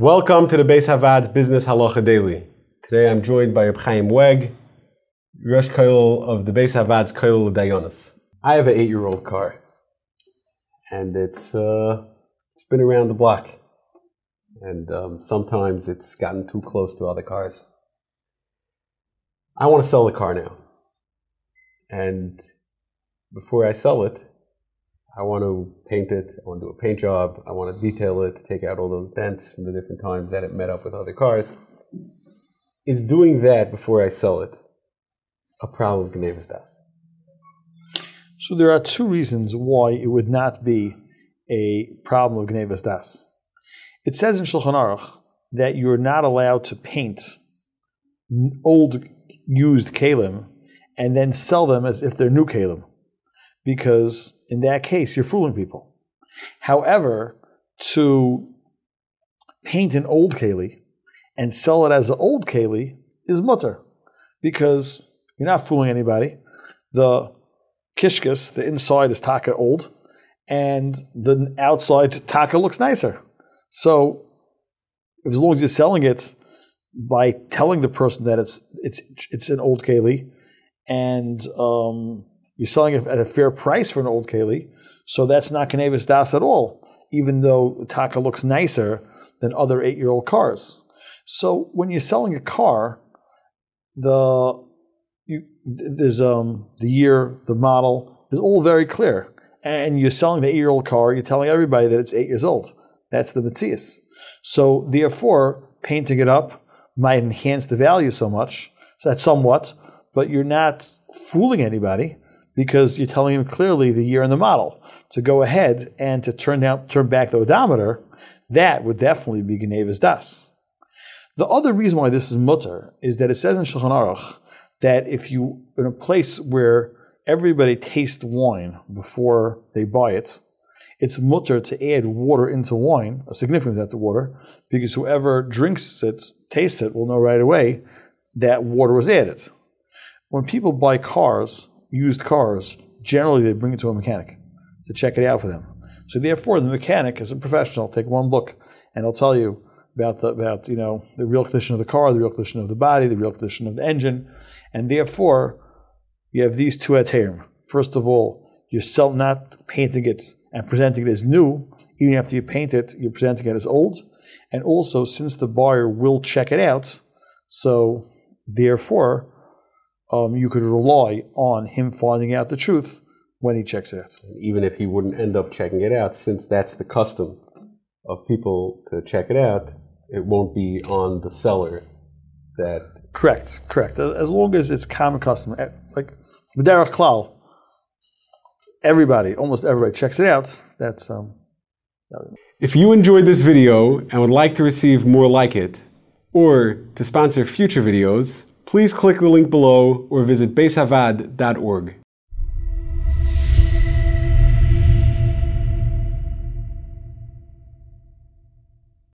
Welcome to the Bais HaVaad's Business Halacha Daily. Today I'm joined by Reb Chaim Weg, Rosh Koil of the Bais HaVaad's Koil Dayonis. I have an eight-year-old car, and it's uh, it's been around the block, and um, sometimes it's gotten too close to other cars. I want to sell the car now, and before I sell it, I want to paint it. I want to do a paint job. I want to detail it, take out all those dents from the different times that it met up with other cars. Is doing that before I sell it a problem with Gnevis Das? So there are two reasons why it would not be a problem of Gnevis Das. It says in Shulchan Aruch that you're not allowed to paint old used kalim and then sell them as if they're new kalim, because in that case you're fooling people. However, to paint an old keli and sell it as an old keli is mutter, because you're not fooling anybody. The kishkas, the inside is taka old, and the outside taka looks nicer. So as long as you're selling it by telling the person that it's it's it's an old keli, and um, you're selling it at a fair price for an old keli, so that's not Kanevis Das at all, even though Taka looks nicer than other eight year old cars. So when you're selling a car, the you, there's um, the year, the model is all very clear. And you're selling the eight year old car, you're telling everybody that it's eight years old. That's the Metzias. So therefore, painting it up might enhance the value so much, so that's somewhat, but you're not fooling anybody because you're telling him clearly the year and the model. To go ahead and to turn down, turn back the odometer, that would definitely be Geneva's Das. The other reason why this is mutter is that it says in Shulchan Aruch that if you in a place where everybody tastes wine before they buy it, it's mutter to add water into wine, a significant amount of water, because whoever drinks it, tastes it, will know right away that water was added. When people buy cars, used cars, generally they bring it to a mechanic to check it out for them. So therefore, the mechanic, as a professional, take one look and he'll tell you about the, about you know the real condition of the car, the real condition of the body, the real condition of the engine, and therefore you have these two aterim. First of all, you're self not painting it and presenting it as new, even after you paint it, you're presenting it as old. And also, since the buyer will check it out, so therefore, um, you could rely on him finding out the truth when he checks it out. Even if he wouldn't end up checking it out, since that's the custom of people to check it out, it won't be on the seller that. Correct, correct. As long as it's common custom, eh, like Derech Klal, everybody, almost everybody checks it out. That's um. If you enjoyed this video and would like to receive more like it, or to sponsor future videos, please click the link below or visit baishavaad.org.